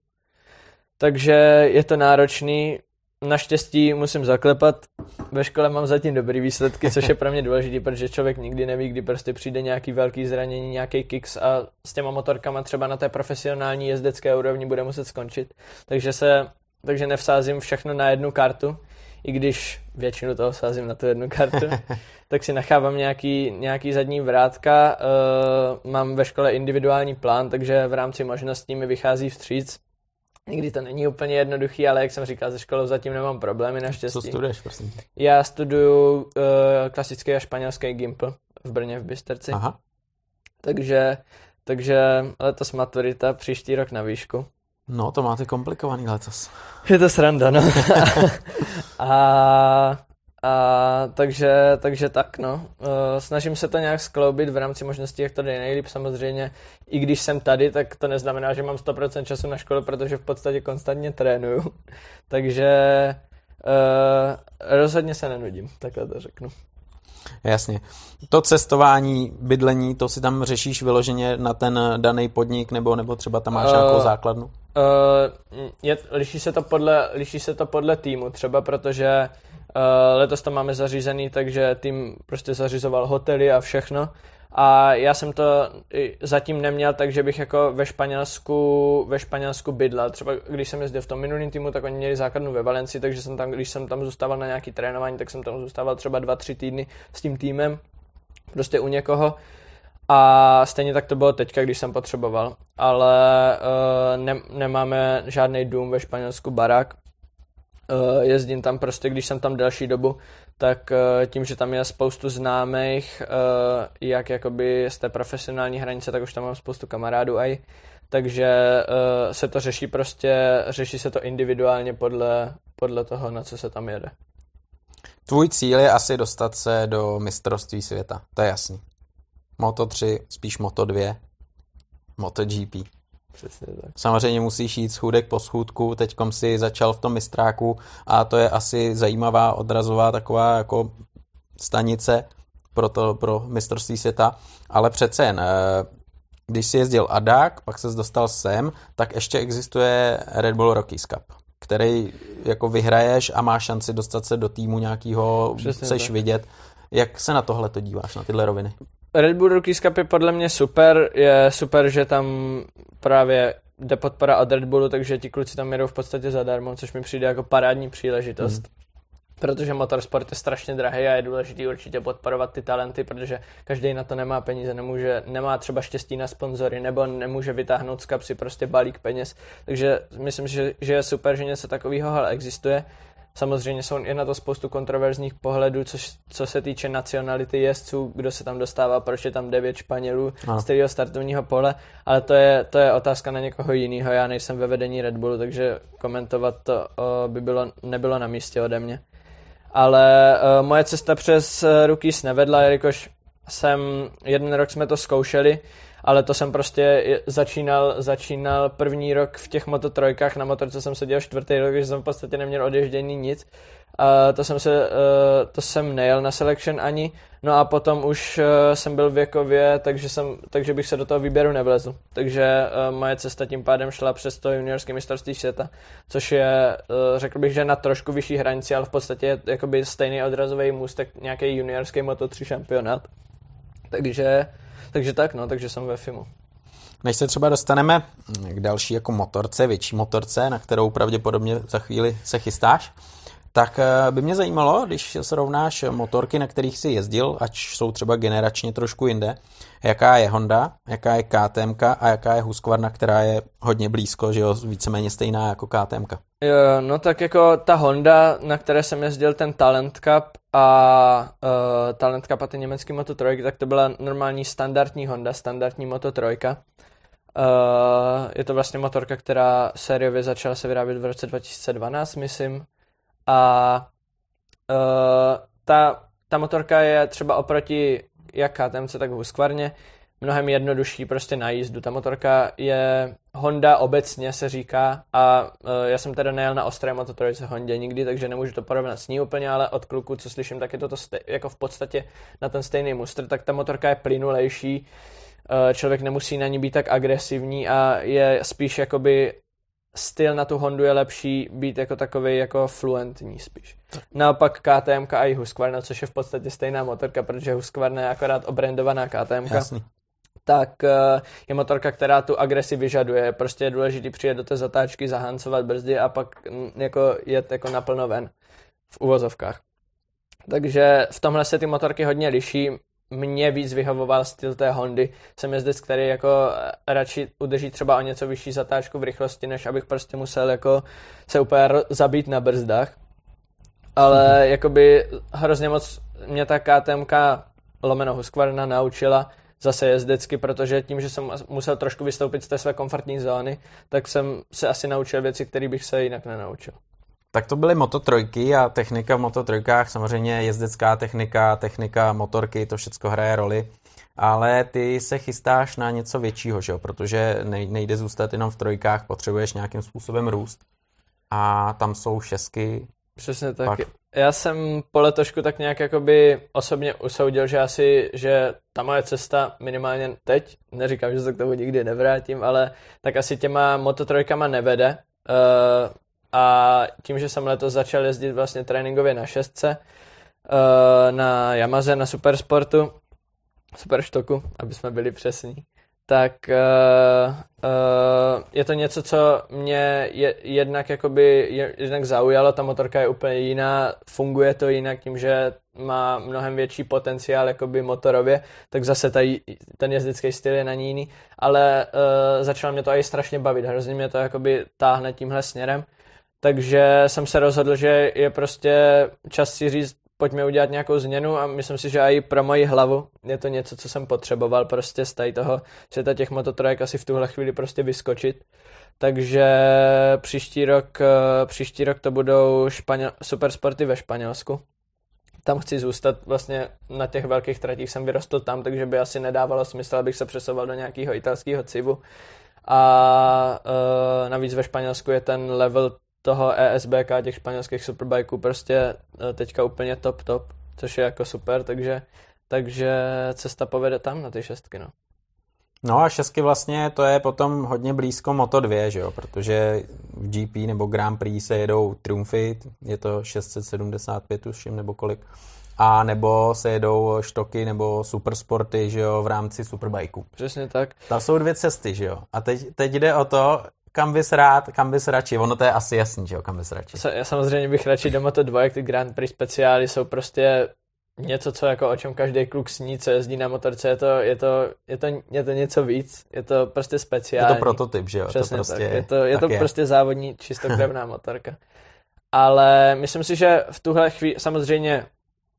Takže je to náročný. Naštěstí musím zaklepat, ve škole mám zatím dobrý výsledky, což je pro mě důležité, protože člověk nikdy neví, kdy prostě přijde nějaký velký zranění, nějaký kicks a s těma motorkama třeba na té profesionální jezdecké úrovni bude muset skončit. Takže se, takže nevsázím všechno na jednu kartu, i když většinu toho sázím na tu jednu kartu, tak si nechávám nějaký, nějaký zadní vrátka. Uh, mám ve škole individuální plán, takže v rámci možností mi vychází vstříc. Nikdy to není úplně jednoduchý, ale jak jsem říkal, ze školou zatím nemám problémy naštěstí. Co studuješ, prosím? Já studuju uh, klasický a španělský Gimpl v Brně v Bysterci. Aha. Takže, takže letos maturita, příští rok na výšku. No, to máte komplikovaný letos. Je to sranda, no. a, a takže, takže tak, no. Uh, snažím se to nějak skloubit v rámci možností, jak to jde nejlíp. Samozřejmě, i když jsem tady, tak to neznamená, že mám 100% času na škole, protože v podstatě konstantně trénuju. takže uh, rozhodně se nenudím, takhle to řeknu. Jasně. To cestování, bydlení, to si tam řešíš vyloženě na ten daný podnik, nebo, nebo třeba tam máš uh, nějakou základnu? Uh, je, liší, se to podle, liší se to podle týmu, třeba protože uh, letos to máme zařízený, takže tým prostě zařizoval hotely a všechno a já jsem to zatím neměl, takže bych jako ve Španělsku, ve Španělsku bydlel. Třeba když jsem jezdil v tom minulém týmu, tak oni měli základnu ve Valencii, takže jsem tam, když jsem tam zůstával na nějaký trénování, tak jsem tam zůstával třeba dva, tři týdny s tím týmem, prostě u někoho. A stejně tak to bylo teďka, když jsem potřeboval. Ale uh, ne, nemáme žádný dům ve Španělsku, barák. Uh, jezdím tam prostě, když jsem tam delší dobu, tak eh, tím, že tam je spoustu známých, eh, jak jakoby z té profesionální hranice, tak už tam mám spoustu kamarádů aj, takže eh, se to řeší prostě, řeší se to individuálně podle, podle toho, na co se tam jede. Tvůj cíl je asi dostat se do mistrovství světa, to je jasný. Moto 3, spíš Moto 2, MotoGP. Přesně tak. Samozřejmě musíš jít schůdek po schůdku, teďkom si začal v tom mistráku a to je asi zajímavá odrazová taková jako stanice pro, to, pro mistrovství světa, ale přece jen, eh, když si jezdil Adak, pak se dostal sem, tak ještě existuje Red Bull Rockies Cup, který jako vyhraješ a máš šanci dostat se do týmu nějakého, chceš tak. vidět. Jak se na tohle to díváš, na tyhle roviny? Red Bull Rookies Cup je podle mě super, je super, že tam právě jde podpora od Red Bullu, takže ti kluci tam jedou v podstatě zadarmo, což mi přijde jako parádní příležitost. Mm. Protože motorsport je strašně drahý a je důležité určitě podporovat ty talenty, protože každý na to nemá peníze, nemůže, nemá třeba štěstí na sponzory nebo nemůže vytáhnout z kapsy prostě balík peněz. Takže myslím, že, že je super, že něco takového existuje Samozřejmě jsou je na to spoustu kontroverzních pohledů, což, co se týče nacionality jezdců, kdo se tam dostává, proč je tam devět Španělů ano. z kterého startovního pole, ale to je, to je otázka na někoho jiného. Já nejsem ve vedení Red Bullu, takže komentovat to o, by bylo, nebylo na místě ode mě. Ale o, moje cesta přes Rookies nevedla, jelikož jsem, jeden rok jsme to zkoušeli, ale to jsem prostě začínal, začínal první rok v těch mototrojkách, na motorce jsem seděl čtvrtý rok, takže jsem v podstatě neměl odježdění nic. A to jsem, se, eh, to jsem nejel na selection ani, no a potom už eh, jsem byl věkově, takže, jsem, takže bych se do toho výběru nevlezl. Takže eh, moje cesta tím pádem šla přes to juniorské mistrovství světa, což je, řekl bych, že na trošku vyšší hranici, ale v podstatě je jakoby stejný odrazový můstek nějaký juniorský Moto3 šampionát. Takže takže tak, no, takže jsem ve FIMu. Než se třeba dostaneme k další jako motorce, větší motorce, na kterou pravděpodobně za chvíli se chystáš, tak eh, by mě zajímalo, když srovnáš motorky, na kterých jsi jezdil, ať jsou třeba generačně trošku jinde, jaká je Honda, jaká je KTM a jaká je Husqvarna, která je hodně blízko, že jo, víceméně stejná jako KTM. Jo, no tak jako ta Honda, na které jsem jezdil ten Talent Cup a uh, Talent Cup a ty německý Moto 3, tak to byla normální standardní Honda, standardní Moto 3. Uh, je to vlastně motorka, která sériově začala se vyrábět v roce 2012, myslím. A uh, ta, ta motorka je třeba oproti jak KTMC, tak Husqvarně mnohem jednodušší prostě na jízdu. Ta motorka je Honda obecně se říká a uh, já jsem teda nejel na ostré mototrojce Hondě nikdy, takže nemůžu to porovnat s ní úplně, ale od kluku, co slyším, tak je to, to jako v podstatě na ten stejný mustr, tak ta motorka je plynulejší, uh, člověk nemusí na ní být tak agresivní a je spíš jakoby styl na tu Hondu je lepší být jako takový jako fluentní spíš. Naopak KTM a i Husqvarna, což je v podstatě stejná motorka, protože Husqvarna je akorát obrandovaná KTM. Jasný tak eh, je motorka, která tu agresi vyžaduje. Prostě je důležité přijet do té zatáčky, zahancovat brzdy a pak mm, jako jet jako naplno ven v uvozovkách. Takže v tomhle se ty motorky hodně liší. Mě víc vyhovoval styl té Hondy. Jsem jezdec, který jako eh, radši udrží třeba o něco vyšší zatáčku v rychlosti, než abych prostě musel jako se úplně zabít na brzdách. Ale mm-hmm. jakoby hrozně moc mě ta KTMK lomeno Husqvarna naučila, zase jezdecky, protože tím, že jsem musel trošku vystoupit z té své komfortní zóny, tak jsem se asi naučil věci, které bych se jinak nenaučil. Tak to byly Moto trojky a technika v Moto trojkách, samozřejmě jezdecká technika, technika motorky, to všechno hraje roli. Ale ty se chystáš na něco většího, že jo? protože nejde zůstat jenom v trojkách, potřebuješ nějakým způsobem růst. A tam jsou šesky. Přesně tak. Pak já jsem po letošku tak nějak jakoby osobně usoudil, že asi, že ta moje cesta minimálně teď, neříkám, že se k tomu nikdy nevrátím, ale tak asi těma mototrojkama nevede. Uh, a tím, že jsem letos začal jezdit vlastně tréninkově na šestce, uh, na Yamaze, na Supersportu, Superštoku, aby jsme byli přesní, tak uh, uh, je to něco, co mě je, jednak, jakoby, jednak zaujalo, ta motorka je úplně jiná, funguje to jinak tím, že má mnohem větší potenciál jakoby motorově, tak zase taj, ten jezdecký styl je na ní jiný, ale uh, začalo mě to i strašně bavit, hrozně mě to jakoby táhne tímhle směrem, takže jsem se rozhodl, že je prostě čas si říct, pojďme udělat nějakou změnu a myslím si, že i pro moji hlavu je to něco, co jsem potřeboval prostě z tady toho světa těch mototrojek asi v tuhle chvíli prostě vyskočit. Takže příští rok, eh, příští rok to budou španěl, supersporty ve Španělsku. tam chci zůstat, vlastně na těch velkých tratích jsem vyrostl tam, takže by asi nedávalo smysl, abych se přesouval do nějakého italského civu. A uh, navíc ve Španělsku je ten level toho ESBK, těch španělských superbikeů, prostě uh, teďka úplně top top, což je jako super, takže, takže cesta povede tam na ty šestky, no. No a šestky vlastně to je potom hodně blízko Moto2, že jo, protože v GP nebo Grand Prix se jedou triumfy, je to 675 tuším nebo kolik, a nebo se jedou štoky nebo supersporty, že jo, v rámci superbajku. Přesně tak. Tam jsou dvě cesty, že jo. A teď, teď jde o to, kam bys rád, kam bys radši, ono to je asi jasný, že jo, kam bys radši. Já samozřejmě bych radši do Moto2, jak ty Grand Prix speciály jsou prostě něco, co jako o čem každý kluk sní, co jezdí na motorce, je to, je to, je to, je to něco víc, je to prostě speciální. Je to prototyp, že jo? Přesně to prostě, tak. Je to, je to je. prostě závodní čistokrevná motorka. Ale myslím si, že v tuhle chvíli, samozřejmě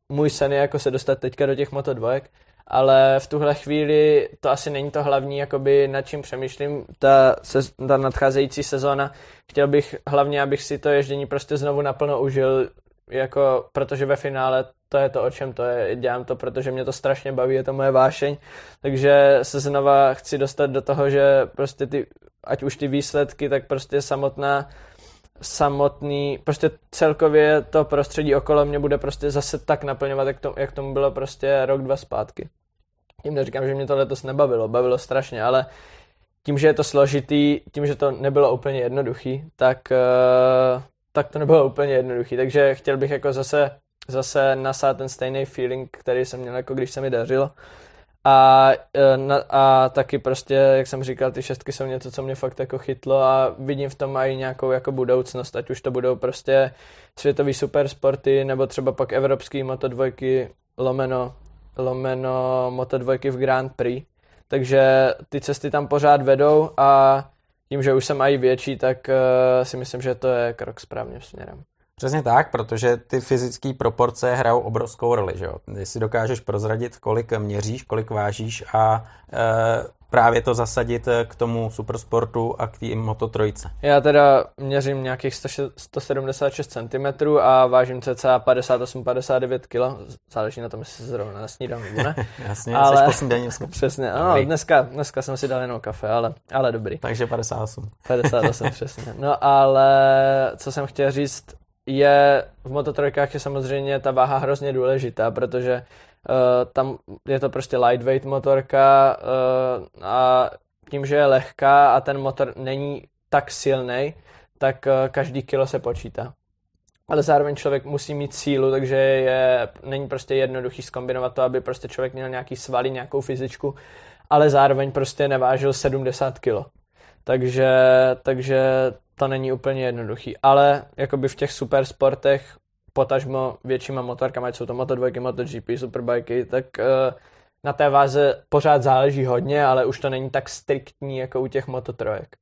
můj sen je jako se dostat teďka do těch Moto 2, ale v tuhle chvíli to asi není to hlavní, jakoby nad čím přemýšlím, ta, se, ta nadcházející sezóna. Chtěl bych hlavně, abych si to ježdění prostě znovu naplno užil, jako, protože ve finále to je to, o čem to je. Dělám to, protože mě to strašně baví, je to moje vášeň. Takže se znova chci dostat do toho, že prostě ty, ať už ty výsledky, tak prostě samotná samotný, prostě celkově to prostředí okolo mě bude prostě zase tak naplňovat, jak, to, jak tomu bylo prostě rok, dva zpátky. Tím neříkám, že mě to letos nebavilo, bavilo strašně, ale tím, že je to složitý, tím, že to nebylo úplně jednoduchý, tak, uh, tak to nebylo úplně jednoduchý, takže chtěl bych jako zase, zase nasát ten stejný feeling, který jsem měl jako když se mi dařilo. A, e, na, a taky prostě, jak jsem říkal, ty šestky jsou něco, co mě fakt jako chytlo a vidím v tom i nějakou jako budoucnost, ať už to budou prostě světový supersporty, nebo třeba pak evropský motodvojky lomeno, lomeno motodvojky v Grand Prix. Takže ty cesty tam pořád vedou a tím, že už jsem i větší, tak uh, si myslím, že to je krok správným směrem. Přesně tak, protože ty fyzické proporce hrajou obrovskou roli. Že jo? Jestli dokážeš prozradit, kolik měříš, kolik vážíš a e, právě to zasadit k tomu supersportu a k té Moto trojce. Já teda měřím nějakých 176 cm a vážím cca 58-59 kg. Záleží na tom, jestli se zrovna nesnídám nebo ne. Jasně, ale... jsi Přesně, ano, dneska, dneska jsem si dal jenom kafe, ale, ale dobrý. Takže 58. 58, přesně. No ale co jsem chtěl říct, je v mototrojkách je samozřejmě ta váha hrozně důležitá, protože tam je to prostě lightweight motorka uh, a tím, že je lehká a ten motor není tak silný, tak uh, každý kilo se počítá. Ale zároveň člověk musí mít sílu, takže je, není prostě jednoduchý skombinovat to, aby prostě člověk měl nějaký svaly, nějakou fyzičku, ale zároveň prostě nevážil 70 kilo. Takže, takže to není úplně jednoduchý. Ale jakoby v těch super sportech, potažmo většíma motorkama, ať jsou to Moto2, MotoGP, Superbikey, tak uh, na té váze pořád záleží hodně, ale už to není tak striktní jako u těch mototrojek.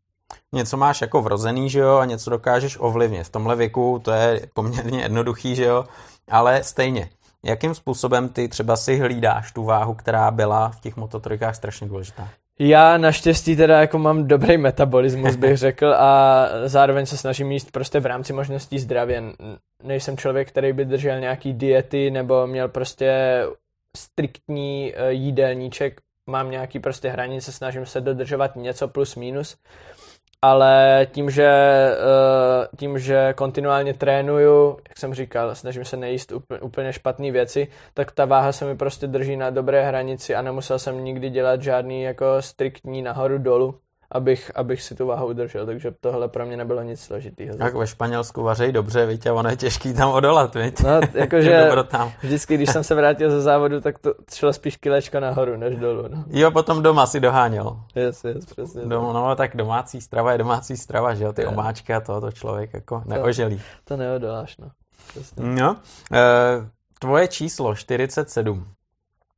Něco máš jako vrozený, že jo, a něco dokážeš ovlivnit. V tomhle věku to je poměrně jednoduchý, že jo, ale stejně. Jakým způsobem ty třeba si hlídáš tu váhu, která byla v těch mototrojkách strašně důležitá? Já naštěstí teda jako mám dobrý metabolismus, bych řekl, a zároveň se snažím jíst prostě v rámci možností zdravě. Nejsem člověk, který by držel nějaký diety nebo měl prostě striktní eh, jídelníček. Mám nějaký prostě hranice, snažím se dodržovat něco plus minus ale tím, že, eh, tím, že kontinuálně trénuju, jak jsem říkal, snažím se nejíst úplně špatné věci, tak ta váha se mi prostě drží na dobré hranici a nemusel jsem nikdy dělat žádný jako striktní nahoru dolů abych, abych si tu váhu udržel, takže tohle pro mě nebylo nic složitého. Tak ve Španělsku vařejí dobře, víte, ono je těžký tam odolat, víte? No, jakože vždycky, když jsem se vrátil ze závodu, tak to šlo spíš kilečko nahoru, než dolů, no. Jo, potom doma si doháněl. Yes, yes, přesně. Dom, no, tak domácí strava je domácí strava, že jo, ty yeah. omáčky a to, to člověk jako neoželí. To, to neodoláš, no. Přesně. No, e, tvoje číslo 47,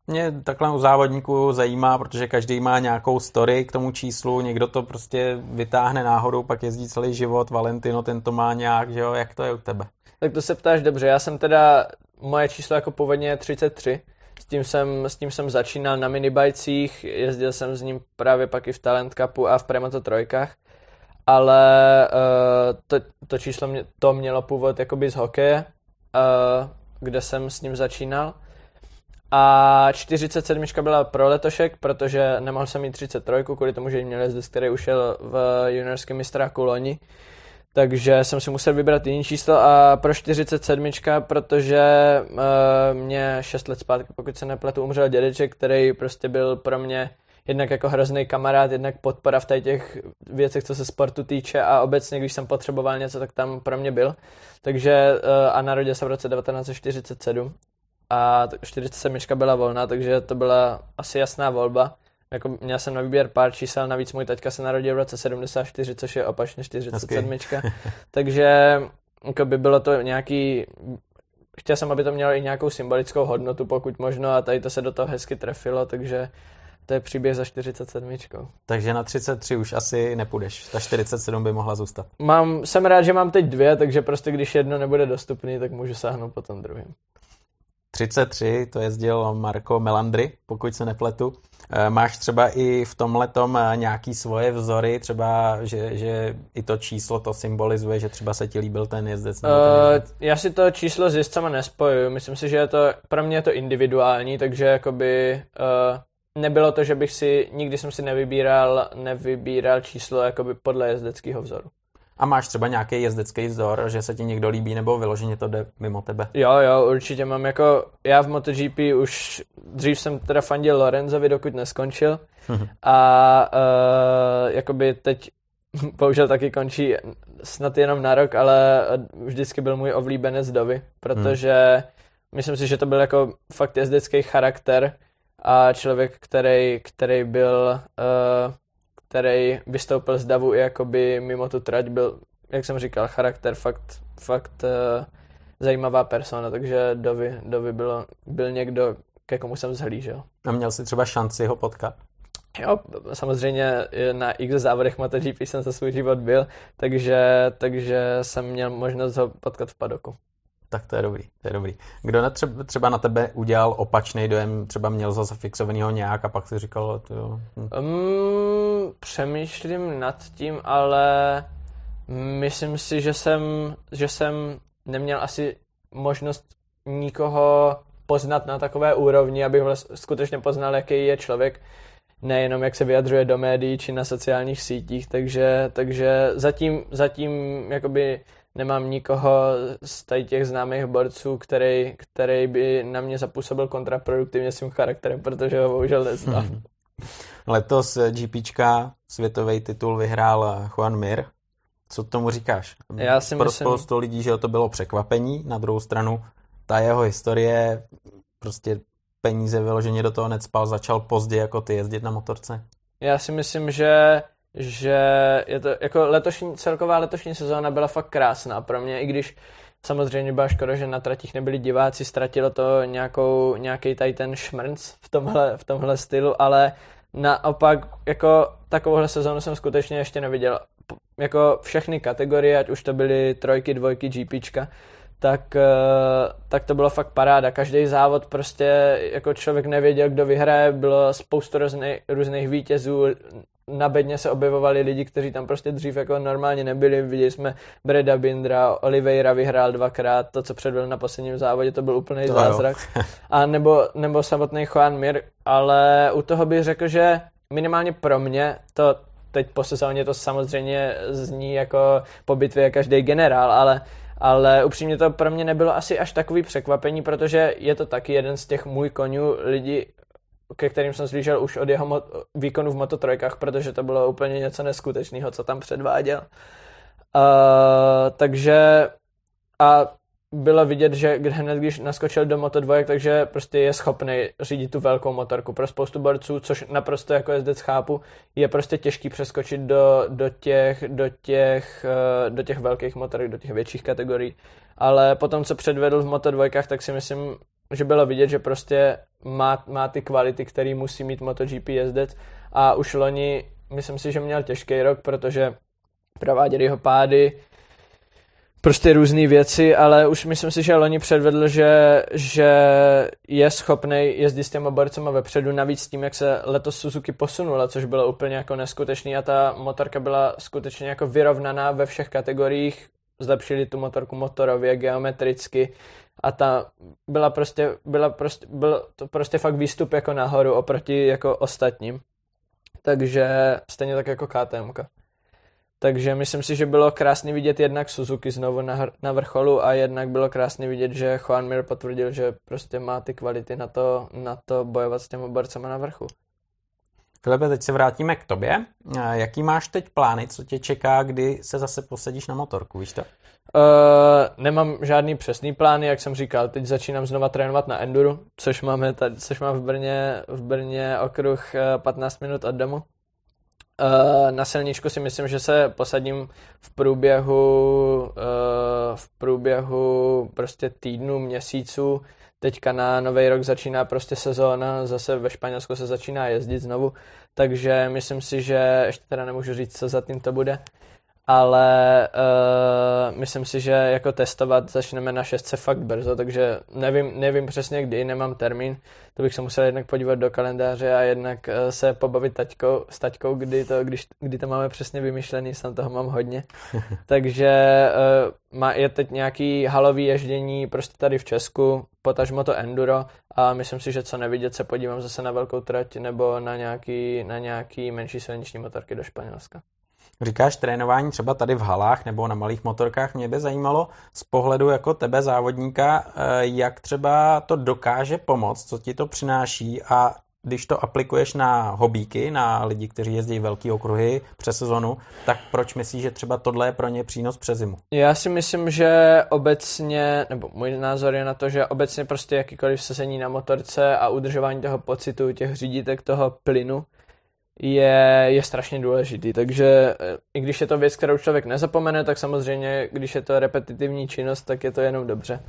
mě takhle u závodníků zajímá, protože každý má nějakou story k tomu číslu, někdo to prostě vytáhne náhodou, pak jezdí celý život, Valentino ten to má nějak, že jo, jak to je u tebe? Tak to se ptáš dobře, já jsem teda, moje číslo jako původně je 33, s tím jsem, s tím jsem začínal na minibajcích, jezdil jsem s ním právě pak i v Talent Cupu a v Premoto trojkách, ale uh, to, to číslo mě, to mělo původ jakoby z hokeje, uh, kde jsem s ním začínal. A 47 byla pro letošek, protože nemohl jsem mít 33, kvůli tomu, že měl jezdec, který ušel v juniorském mistráku loni. Takže jsem si musel vybrat jiný číslo a pro 47, protože uh, mě 6 let zpátky, pokud se nepletu, umřel dědeček, který prostě byl pro mě jednak jako hrozný kamarád, jednak podpora v těch věcech, co se sportu týče a obecně, když jsem potřeboval něco, tak tam pro mě byl. Takže uh, a narodil se v roce 1947 a 47 byla volná, takže to byla asi jasná volba. Jako měl jsem na výběr pár čísel, navíc můj taťka se narodil v roce 74, což je opačně 47. takže jako by bylo to nějaký chtěl jsem, aby to mělo i nějakou symbolickou hodnotu, pokud možno, a tady to se do toho hezky trefilo, takže to je příběh za 47. Takže na 33 už asi nepůjdeš. Ta 47 by mohla zůstat. Mám, jsem rád, že mám teď dvě, takže prostě když jedno nebude dostupný, tak můžu sáhnout po tom druhém. 33, to jezdil Marco Melandri, pokud se nepletu. Eh, máš třeba i v tomhle eh, nějaký svoje vzory, třeba, že, že i to číslo to symbolizuje, že třeba se ti líbil ten jezdec? Uh, ten jezdec? Já si to číslo s jezdcama nespojuju. Myslím si, že je to, pro mě je to individuální, takže jakoby uh, nebylo to, že bych si, nikdy jsem si nevybíral, nevybíral číslo jakoby podle jezdeckého vzoru. A máš třeba nějaký jezdecký vzor, že se ti někdo líbí, nebo vyloženě to jde mimo tebe? Jo, jo, určitě mám jako, já v MotoGP už, dřív jsem teda fandil Lorenzovi, dokud neskončil. A uh, jakoby teď bohužel taky končí snad jenom na rok, ale vždycky byl můj ovlíbenec Dovy, protože hmm. myslím si, že to byl jako fakt jezdecký charakter a člověk, který, který byl uh, který vystoupil z davu i jakoby mimo tu trať, byl, jak jsem říkal, charakter fakt, fakt uh, zajímavá persona, takže Dovi, Dovi bylo, byl někdo, ke komu jsem zhlížel. A měl jsi třeba šanci ho potkat? Jo, samozřejmě na x závodech MotoGP jsem za svůj život byl, takže, takže jsem měl možnost ho potkat v padoku. Tak to je dobrý, to je dobrý. Kdo na třeba, třeba na tebe udělal opačný dojem, třeba měl zase fixovanýho nějak a pak si říkal, to jo. Hm. Um, přemýšlím nad tím, ale myslím si, že jsem, že jsem neměl asi možnost nikoho poznat na takové úrovni, abych vlastně skutečně poznal, jaký je člověk, nejenom jak se vyjadřuje do médií či na sociálních sítích, takže, takže zatím, zatím jakoby nemám nikoho z tady těch známých borců, který, který by na mě zapůsobil kontraproduktivně svým charakterem, protože ho bohužel neznám. Hmm. Letos GPčka světový titul vyhrál Juan Mir. Co tomu říkáš? Já si Pro myslím... spoustu lidí, že to bylo překvapení, na druhou stranu ta jeho historie, prostě peníze vyloženě do toho necpal, začal pozdě jako ty jezdit na motorce. Já si myslím, že že je to, jako letošní, celková letošní sezóna byla fakt krásná pro mě, i když samozřejmě byla škoda, že na tratích nebyli diváci, ztratilo to nějakou, nějaký tady ten šmrnc v tomhle, v tomhle stylu, ale naopak jako takovouhle sezónu jsem skutečně ještě neviděl. Jako všechny kategorie, ať už to byly trojky, dvojky, GPčka, tak, eh, tak to bylo fakt paráda. Každý závod prostě jako člověk nevěděl, kdo vyhraje, bylo spoustu různých, různých vítězů, na bedně se objevovali lidi, kteří tam prostě dřív jako normálně nebyli. Viděli jsme Breda Bindra, Oliveira vyhrál dvakrát, to, co předvedl na posledním závodě, to byl úplný to zázrak. A nebo, nebo samotný Juan Mir, ale u toho bych řekl, že minimálně pro mě to teď po sezóně to samozřejmě zní jako po bitvě každý generál, ale ale upřímně to pro mě nebylo asi až takový překvapení, protože je to taky jeden z těch můj konňů lidi, ke kterým jsem slyšel už od jeho mo- výkonu v Moto trojkách, protože to bylo úplně něco neskutečného, co tam předváděl. Uh, takže a bylo vidět, že hned když naskočil do Moto 2, takže prostě je schopný řídit tu velkou motorku. Pro spoustu borců, což naprosto jako jezdec chápu, je prostě těžký přeskočit do, do, těch, do, těch, uh, do těch velkých motorek, do těch větších kategorií. Ale potom, co předvedl v Moto 2, tak si myslím, že bylo vidět, že prostě má, má ty kvality, které musí mít MotoGP jezdec. A už loni myslím si, že měl těžký rok, protože prováděli jeho pády, prostě různé věci, ale už myslím si, že loni předvedl, že, že je schopný jezdit s těma borcema vepředu, navíc tím, jak se letos Suzuki posunula, což bylo úplně jako neskutečný a ta motorka byla skutečně jako vyrovnaná ve všech kategoriích, zlepšili tu motorku motorově, geometricky, a ta byla prostě, byla prostě, byl to prostě fakt výstup jako nahoru oproti jako ostatním. Takže stejně tak jako KTM. Takže myslím si, že bylo krásně vidět jednak Suzuki znovu na, na vrcholu a jednak bylo krásně vidět, že Juan Mir potvrdil, že prostě má ty kvality na to, na to bojovat s těmi borcema na vrchu. Filipe, teď se vrátíme k tobě. Jaký máš teď plány, co tě čeká, kdy se zase posadíš na motorku, víš to? Uh, nemám žádný přesný plány, jak jsem říkal, teď začínám znova trénovat na enduro, což máme tady, což mám v Brně, v Brně okruh 15 minut od domu. Uh, na silničku si myslím, že se posadím v průběhu, uh, v průběhu prostě týdnu, měsíců. Teďka na nový rok začíná prostě sezóna, zase ve Španělsku se začíná jezdit znovu, takže myslím si, že ještě teda nemůžu říct, co za tím to bude, ale uh, myslím si, že jako testovat začneme na šestce fakt brzo, takže nevím, nevím přesně kdy, nemám termín, to bych se musel jednak podívat do kalendáře a jednak uh, se pobavit taťkou, s taťkou, kdy to, když, kdy to máme přesně vymyšlený, sam toho mám hodně. takže uh, má, je teď nějaký halový ježdění prostě tady v Česku, potažmo to enduro a myslím si, že co nevidět se podívám zase na velkou trať nebo na nějaký, na nějaký menší silniční motorky do Španělska. Říkáš trénování třeba tady v halách nebo na malých motorkách. Mě by zajímalo z pohledu jako tebe závodníka, eh, jak třeba to dokáže pomoct, co ti to přináší a když to aplikuješ na hobíky, na lidi, kteří jezdí velký okruhy přes sezonu, tak proč myslíš, že třeba tohle je pro ně přínos přes zimu? Já si myslím, že obecně, nebo můj názor je na to, že obecně prostě jakýkoliv sezení na motorce a udržování toho pocitu, těch řídítek, toho plynu, je, je strašně důležitý. Takže eh, i když je to věc, kterou člověk nezapomene, tak samozřejmě, když je to repetitivní činnost, tak je to jenom dobře.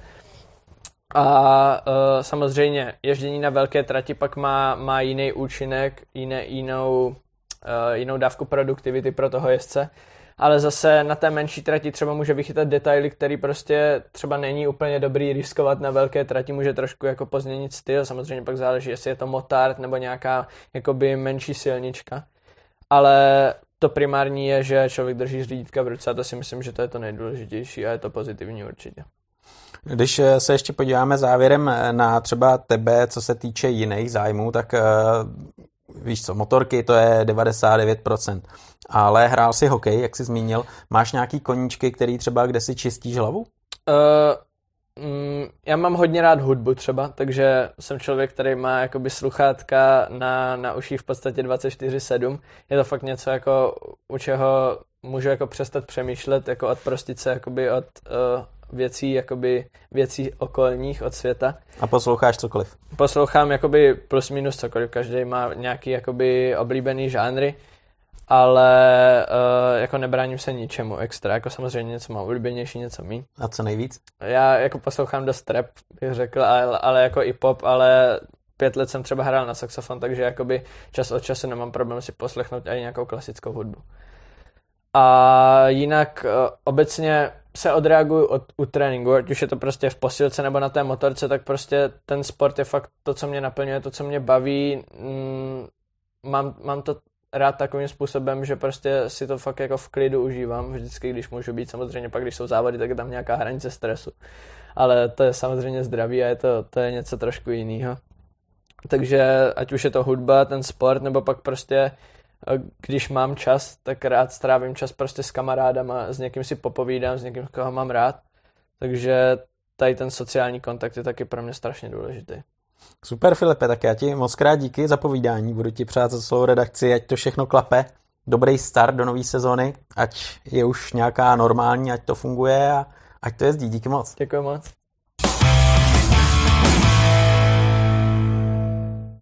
A uh, samozřejmě ježdění na velké trati pak má, má jiný účinek, jiné, jinou, uh, jinou dávku produktivity pro toho jezdce ale zase na té menší trati třeba může vychytat detaily, který prostě třeba není úplně dobrý riskovat na velké trati, může trošku jako pozměnit styl, samozřejmě pak záleží, jestli je to motard nebo nějaká jakoby menší silnička, ale to primární je, že člověk drží řídítka v ruce a to si myslím, že to je to nejdůležitější a je to pozitivní určitě. Když se ještě podíváme závěrem na třeba tebe, co se týče jiných zájmů, tak eh, víš co, motorky to je 99%, ale hrál si hokej, jak jsi zmínil. Máš nějaký koníčky, který třeba kde si čistíš hlavu? Uh, mm, já mám hodně rád hudbu třeba, takže jsem člověk, který má jakoby sluchátka na, na uších v podstatě 24-7. Je to fakt něco, jako, u čeho můžu jako přestat přemýšlet, jako odprostit se jakoby od uh, věcí, jakoby věcí okolních od světa. A posloucháš cokoliv? Poslouchám jakoby plus minus cokoliv, každý má nějaký jakoby oblíbený žánry, ale uh, jako nebráním se ničemu extra, jako samozřejmě něco mám oblíbenější, něco mý. A co nejvíc? Já jako poslouchám dost rap, bych řekl, ale, ale jako i pop, ale pět let jsem třeba hrál na saxofon, takže jakoby čas od času nemám problém si poslechnout i nějakou klasickou hudbu. A jinak uh, obecně se odreaguju od, u tréninku, ať už je to prostě v posilce nebo na té motorce, tak prostě ten sport je fakt to, co mě naplňuje, to, co mě baví. Mm, mám, mám to rád takovým způsobem, že prostě si to fakt jako v klidu užívám vždycky, když můžu být. Samozřejmě pak, když jsou závody, tak je tam nějaká hranice stresu. Ale to je samozřejmě zdraví a je to, to je něco trošku jiného. Takže ať už je to hudba, ten sport, nebo pak prostě když mám čas, tak rád strávím čas prostě s kamarádama, s někým si popovídám, s někým, koho mám rád. Takže tady ten sociální kontakt je taky pro mě strašně důležitý. Super Filipe, tak já ti moc krát díky za povídání, budu ti přát za celou redakci, ať to všechno klape, dobrý start do nové sezóny, ať je už nějaká normální, ať to funguje a ať to jezdí, díky moc. Děkuji moc.